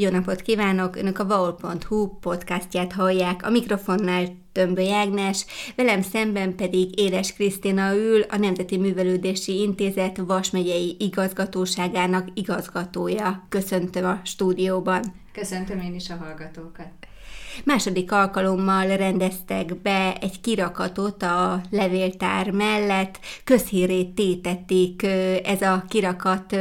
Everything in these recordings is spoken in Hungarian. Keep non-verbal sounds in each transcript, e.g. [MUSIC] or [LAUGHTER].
Jó napot kívánok! Önök a vaol.hu podcastját hallják. A mikrofonnál Tömbö Ágnes, velem szemben pedig Éles Krisztina ül, a Nemzeti Művelődési Intézet Vas megyei igazgatóságának igazgatója. Köszöntöm a stúdióban. Köszöntöm én is a hallgatókat. Második alkalommal rendeztek be egy kirakatot a levéltár mellett, közhírét tétették ez a kirakat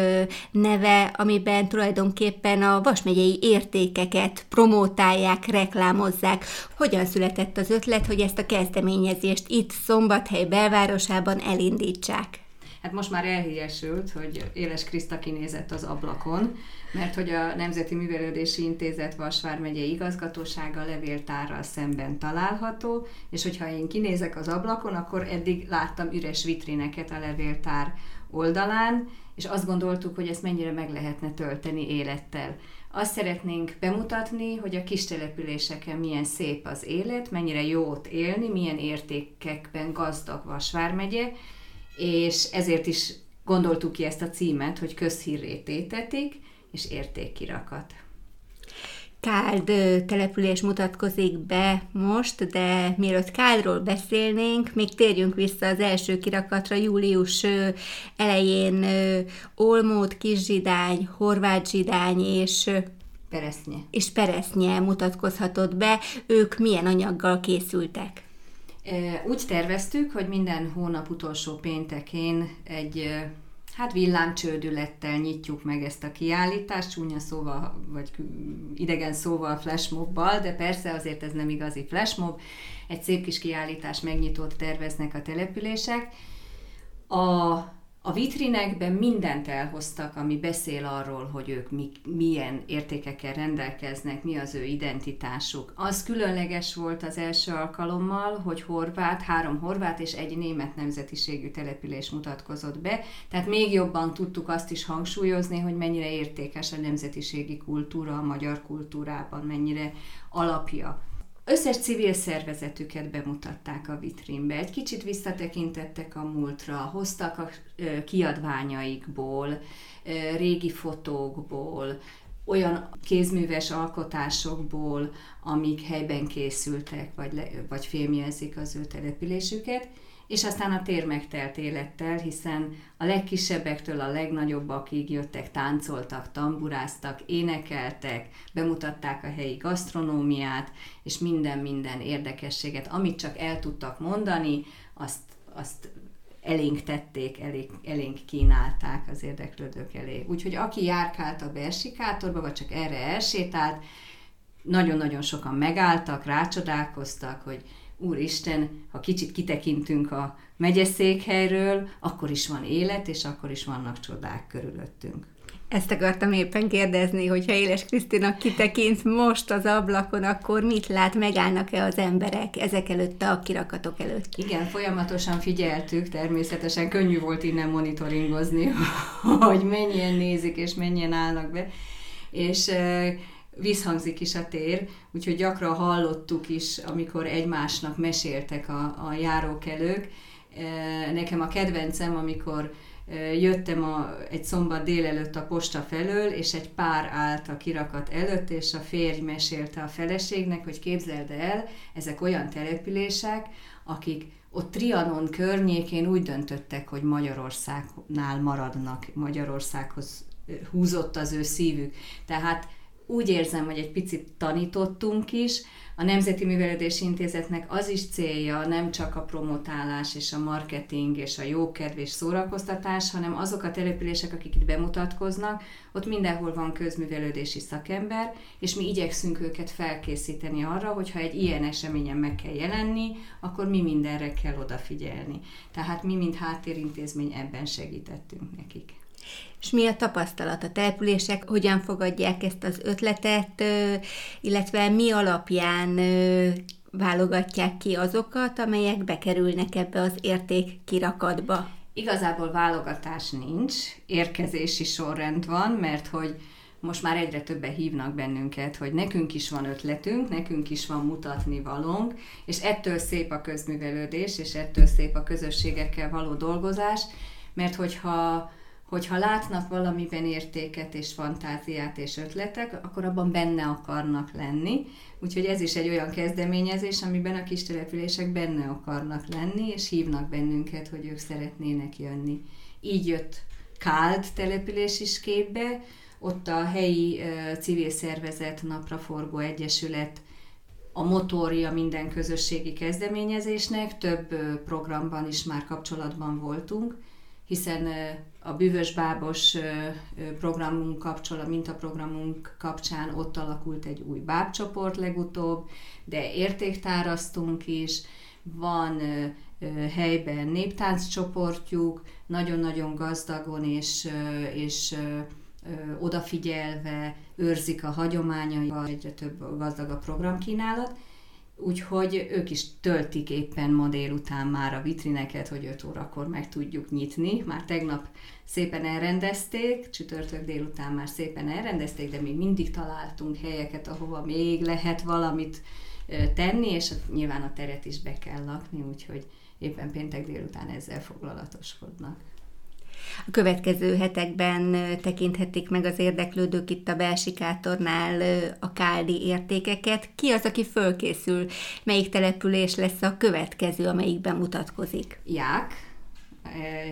neve, amiben tulajdonképpen a vasmegyei értékeket promótálják, reklámozzák. Hogyan született az ötlet, hogy ezt a kezdeményezést itt Szombathely belvárosában elindítsák? Hát most már elhíresült, hogy Éles Kriszta kinézett az ablakon, mert hogy a Nemzeti Művelődési Intézet Vasvár megyei igazgatósága levéltárral szemben található, és hogyha én kinézek az ablakon, akkor eddig láttam üres vitrineket a levéltár oldalán, és azt gondoltuk, hogy ezt mennyire meg lehetne tölteni élettel. Azt szeretnénk bemutatni, hogy a kis településeken milyen szép az élet, mennyire jó ott élni, milyen értékekben gazdag Vasvár megye, és ezért is gondoltuk ki ezt a címet, hogy közhírré tétetik, és értékkirakat. Káld település mutatkozik be most, de mielőtt Káldról beszélnénk, még térjünk vissza az első kirakatra, július elején Olmód, Kiszsidány, Horváth Zsidány és Peresznye. És Peresznye mutatkozhatott be. Ők milyen anyaggal készültek? Úgy terveztük, hogy minden hónap utolsó péntekén egy hát villámcsődülettel nyitjuk meg ezt a kiállítást, csúnya szóval, vagy idegen szóval flashmobbal, de persze azért ez nem igazi flashmob. Egy szép kis kiállítás megnyitót terveznek a települések. A a vitrinekben mindent elhoztak, ami beszél arról, hogy ők mi, milyen értékekkel rendelkeznek, mi az ő identitásuk. Az különleges volt az első alkalommal, hogy horvát, három horvát és egy német nemzetiségű település mutatkozott be, tehát még jobban tudtuk azt is hangsúlyozni, hogy mennyire értékes a nemzetiségi kultúra a magyar kultúrában, mennyire alapja összes civil szervezetüket bemutatták a vitrínbe. Egy kicsit visszatekintettek a múltra, hoztak a kiadványaikból, régi fotókból, olyan kézműves alkotásokból, amik helyben készültek, vagy, le, vagy filmjelzik az ő településüket, és aztán a tér megtelt élettel, hiszen a legkisebbektől a legnagyobbakig jöttek, táncoltak, tamburáztak, énekeltek, bemutatták a helyi gasztronómiát, és minden-minden érdekességet, amit csak el tudtak mondani, azt, azt elénk tették, elénk, elénk kínálták az érdeklődők elé. Úgyhogy aki járkált a Bersikátorba, vagy csak erre elsétált, nagyon-nagyon sokan megálltak, rácsodálkoztak, hogy Úristen, ha kicsit kitekintünk a megyeszékhelyről, akkor is van élet, és akkor is vannak csodák körülöttünk. Ezt akartam éppen kérdezni, hogyha Éles Krisztina kitekint most az ablakon, akkor mit lát, megállnak-e az emberek ezek előtt a kirakatok előtt? Igen, folyamatosan figyeltük, természetesen könnyű volt innen monitoringozni, [LAUGHS] hogy mennyien nézik és mennyien állnak be. És visszhangzik is a tér, úgyhogy gyakran hallottuk is, amikor egymásnak meséltek a, a járókelők. E, nekem a kedvencem, amikor e, jöttem a, egy szombat délelőtt a posta felől, és egy pár állt a kirakat előtt, és a férj mesélte a feleségnek, hogy képzeld el, ezek olyan települések, akik ott Trianon környékén úgy döntöttek, hogy Magyarországnál maradnak, Magyarországhoz húzott az ő szívük. Tehát úgy érzem, hogy egy picit tanítottunk is. A Nemzeti Művelődési Intézetnek az is célja nem csak a promotálás és a marketing és a jókedv és szórakoztatás, hanem azok a települések, akik itt bemutatkoznak, ott mindenhol van közművelődési szakember, és mi igyekszünk őket felkészíteni arra, hogy ha egy ilyen eseményen meg kell jelenni, akkor mi mindenre kell odafigyelni. Tehát mi, mint háttérintézmény ebben segítettünk nekik. És mi a tapasztalat? A települések hogyan fogadják ezt az ötletet, illetve mi alapján válogatják ki azokat, amelyek bekerülnek ebbe az értékkirakatba? Igazából válogatás nincs, érkezési sorrend van, mert hogy most már egyre többen hívnak bennünket, hogy nekünk is van ötletünk, nekünk is van mutatni valónk, és ettől szép a közművelődés, és ettől szép a közösségekkel való dolgozás, mert hogyha hogyha látnak valamiben értéket és fantáziát és ötletek, akkor abban benne akarnak lenni. Úgyhogy ez is egy olyan kezdeményezés, amiben a kis települések benne akarnak lenni, és hívnak bennünket, hogy ők szeretnének jönni. Így jött Káld település is képbe, ott a helyi civil szervezet, Napraforgó Egyesület a motorja minden közösségi kezdeményezésnek, több programban is már kapcsolatban voltunk, hiszen a bűvös bábos programunk kapcsolat, mintaprogramunk kapcsán ott alakult egy új bábcsoport legutóbb, de értéktárasztunk is, van helyben néptánc csoportjuk, nagyon-nagyon gazdagon és, és odafigyelve őrzik a hagyományai, egyre több gazdag a programkínálat, úgyhogy ők is töltik éppen ma délután már a vitrineket, hogy 5 órakor meg tudjuk nyitni. Már tegnap szépen elrendezték, csütörtök délután már szépen elrendezték, de még mindig találtunk helyeket, ahova még lehet valamit tenni, és nyilván a teret is be kell lakni, úgyhogy éppen péntek délután ezzel foglalatoskodnak. A következő hetekben tekinthetik meg az érdeklődők itt a Belsikátornál a káldi értékeket. Ki az, aki fölkészül? Melyik település lesz a következő, amelyik bemutatkozik? Ják,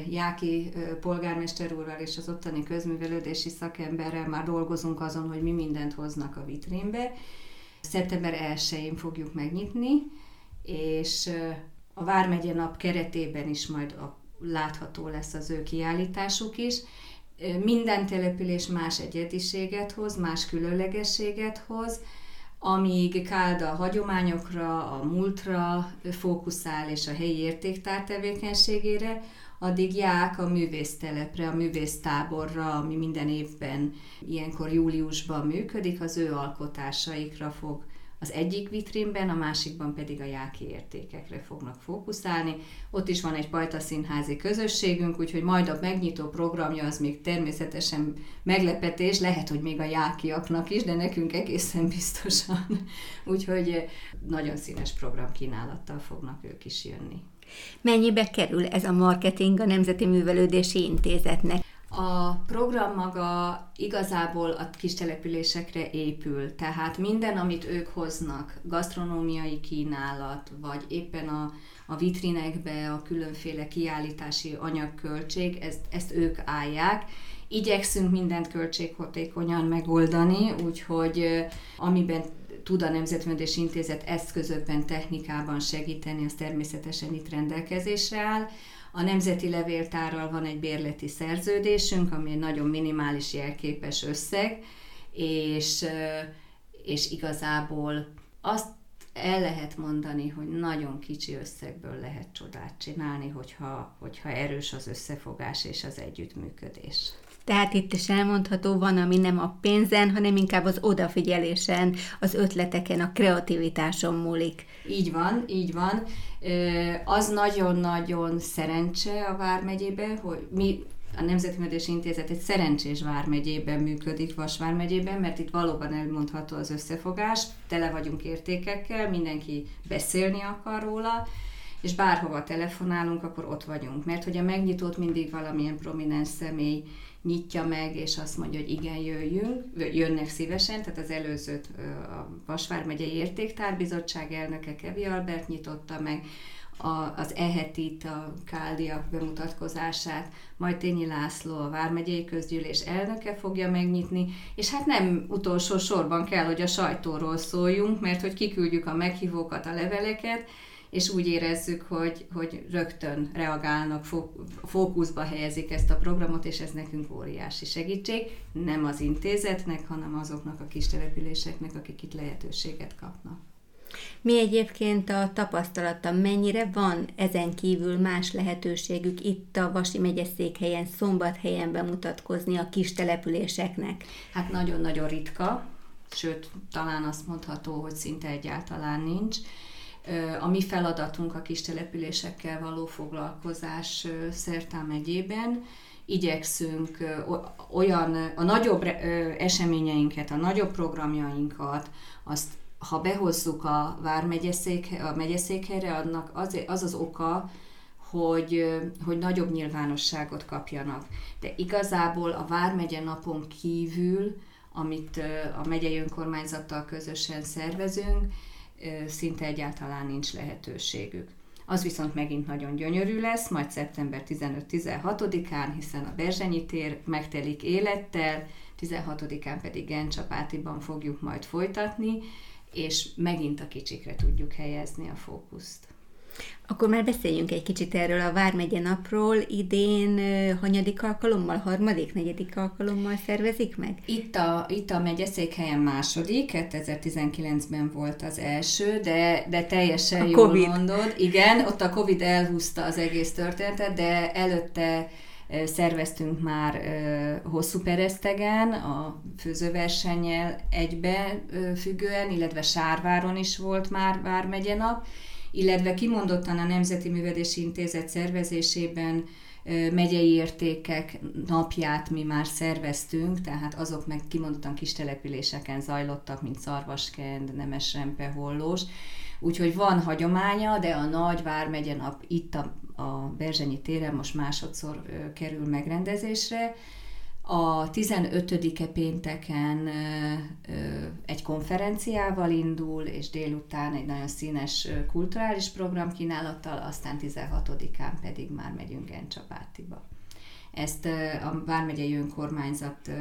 Jáki polgármester úrral és az ottani közművelődési szakemberrel már dolgozunk azon, hogy mi mindent hoznak a vitrínbe. Szeptember 1-én fogjuk megnyitni, és a Vármegye nap keretében is majd a látható lesz az ő kiállításuk is. Minden település más egyediséget hoz, más különlegességet hoz, amíg Kálda a hagyományokra, a múltra fókuszál és a helyi értéktár tevékenységére, addig Ják a művésztelepre, a művésztáborra, ami minden évben ilyenkor júliusban működik, az ő alkotásaikra fog az egyik vitrínben, a másikban pedig a jáki értékekre fognak fókuszálni. Ott is van egy pajta színházi közösségünk, úgyhogy majd a megnyitó programja az még természetesen meglepetés, lehet, hogy még a jákiaknak is, de nekünk egészen biztosan. [LAUGHS] úgyhogy nagyon színes programkínálattal fognak ők is jönni. Mennyibe kerül ez a marketing a Nemzeti Művelődési Intézetnek? A program maga igazából a kis településekre épül, tehát minden, amit ők hoznak, gasztronómiai kínálat, vagy éppen a, a vitrinekbe a különféle kiállítási anyagköltség, ezt, ezt ők állják. Igyekszünk mindent költséghatékonyan megoldani, úgyhogy amiben tud a Nemzetművelési Intézet eszközökben, technikában segíteni, az természetesen itt rendelkezésre áll. A Nemzeti Levéltárral van egy bérleti szerződésünk, ami egy nagyon minimális jelképes összeg, és, és igazából azt el lehet mondani, hogy nagyon kicsi összegből lehet csodát csinálni, hogyha, hogyha erős az összefogás és az együttműködés. Tehát itt is elmondható, van, ami nem a pénzen, hanem inkább az odafigyelésen, az ötleteken, a kreativitáson múlik. Így van, így van. Az nagyon-nagyon szerencse a Vármegyében, hogy mi a Nemzeti Művelési Intézet egy szerencsés vármegyében működik, Vas vármegyében, mert itt valóban elmondható az összefogás, tele vagyunk értékekkel, mindenki beszélni akar róla, és bárhova telefonálunk, akkor ott vagyunk. Mert hogy a megnyitót mindig valamilyen prominens személy nyitja meg, és azt mondja, hogy igen, jöjjünk, jönnek szívesen, tehát az előzőt a Vasvár megyei Értéktárbizottság elnöke Kevi Albert nyitotta meg, a, az Ehetit, a Káldiak bemutatkozását, majd Tényi László, a Vármegyei Közgyűlés elnöke fogja megnyitni, és hát nem utolsó sorban kell, hogy a sajtóról szóljunk, mert hogy kiküldjük a meghívókat, a leveleket, és úgy érezzük, hogy, hogy rögtön reagálnak, fókuszba helyezik ezt a programot, és ez nekünk óriási segítség, nem az intézetnek, hanem azoknak a kis településeknek, akik itt lehetőséget kapnak. Mi egyébként a tapasztalata, mennyire van ezen kívül más lehetőségük itt a Vasi megyeszékhelyen, Szombathelyen bemutatkozni a kis településeknek? Hát nagyon-nagyon ritka, sőt, talán azt mondható, hogy szinte egyáltalán nincs. A mi feladatunk a kis településekkel való foglalkozás Szertán megyében. Igyekszünk olyan, a nagyobb eseményeinket, a nagyobb programjainkat, azt ha behozzuk a vármegyeszék, a megyeszékhelyre, annak az, az az oka, hogy, hogy nagyobb nyilvánosságot kapjanak. De igazából a Vármegye napon kívül, amit a megyei önkormányzattal közösen szervezünk, szinte egyáltalán nincs lehetőségük. Az viszont megint nagyon gyönyörű lesz, majd szeptember 15-16-án, hiszen a Berzsenyi tér megtelik élettel, 16-án pedig Gencsapátiban fogjuk majd folytatni, és megint a kicsikre tudjuk helyezni a fókuszt. Akkor már beszéljünk egy kicsit erről a Vármegye napról. Idén hanyadik alkalommal, harmadik, negyedik alkalommal szervezik meg? Itt a, itt a megyeszékhelyen második, 2019-ben volt az első, de, de teljesen a jól COVID. mondod. Igen, ott a Covid elhúzta az egész történetet, de előtte szerveztünk már hosszú peresztegen, a főzőversennyel egybe függően, illetve Sárváron is volt már Vármegye nap, illetve kimondottan a Nemzeti Művelési Intézet szervezésében megyei értékek napját mi már szerveztünk, tehát azok meg kimondottan kis településeken zajlottak, mint Szarvaskend, Nemesrempe, Hollós. Úgyhogy van hagyománya, de a nagy vármegye nap itt a, a Berzsenyi téren most másodszor kerül megrendezésre, a 15-e pénteken egy konferenciával indul, és délután egy nagyon színes kulturális program kínálattal, aztán 16-án pedig már megyünk Gencsapátiba. Ezt a Vármegyei Önkormányzat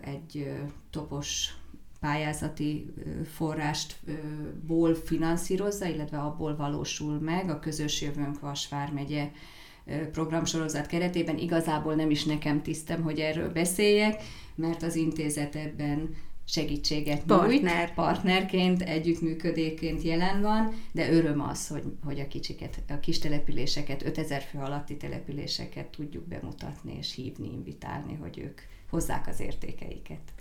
egy topos pályázati forrástból finanszírozza, illetve abból valósul meg a Közös Jövőnk Vas programsorozat keretében. Igazából nem is nekem tisztem, hogy erről beszéljek, mert az intézet ebben segítséget Partner. nyújt, partnerként, együttműködéként jelen van, de öröm az, hogy, hogy a kicsiket, a kis településeket, 5000 fő alatti településeket tudjuk bemutatni és hívni, invitálni, hogy ők hozzák az értékeiket.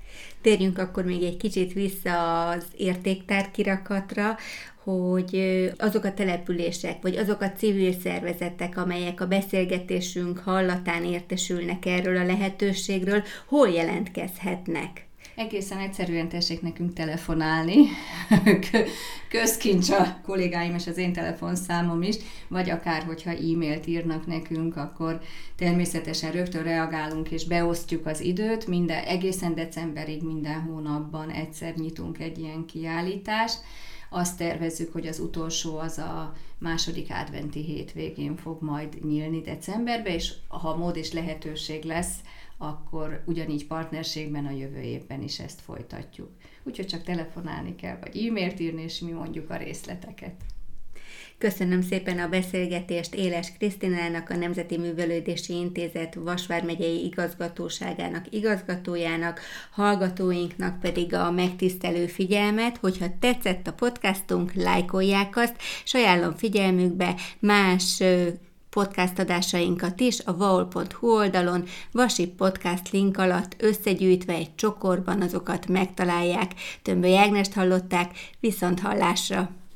Térjünk akkor még egy kicsit vissza az értéktár kirakatra, hogy azok a települések, vagy azok a civil szervezetek, amelyek a beszélgetésünk hallatán értesülnek erről a lehetőségről, hol jelentkezhetnek? Egészen egyszerűen tessék nekünk telefonálni, [LAUGHS] közkincs a kollégáim és az én telefonszámom is, vagy akár, hogyha e-mailt írnak nekünk, akkor természetesen rögtön reagálunk és beosztjuk az időt, minden, egészen decemberig minden hónapban egyszer nyitunk egy ilyen kiállítást, azt tervezzük, hogy az utolsó az a második adventi hétvégén fog majd nyílni decemberbe, és ha mód és lehetőség lesz, akkor ugyanígy partnerségben a jövő évben is ezt folytatjuk. Úgyhogy csak telefonálni kell, vagy e-mailt írni, és mi mondjuk a részleteket. Köszönöm szépen a beszélgetést Éles Krisztinának, a Nemzeti Művelődési Intézet Vasvár megyei igazgatóságának igazgatójának, hallgatóinknak pedig a megtisztelő figyelmet, hogyha tetszett a podcastunk, lájkolják azt, és ajánlom figyelmükbe más podcast adásainkat is a vaol.hu oldalon, Vasi Podcast link alatt összegyűjtve egy csokorban azokat megtalálják. Tömböly Ágnest hallották, viszont hallásra!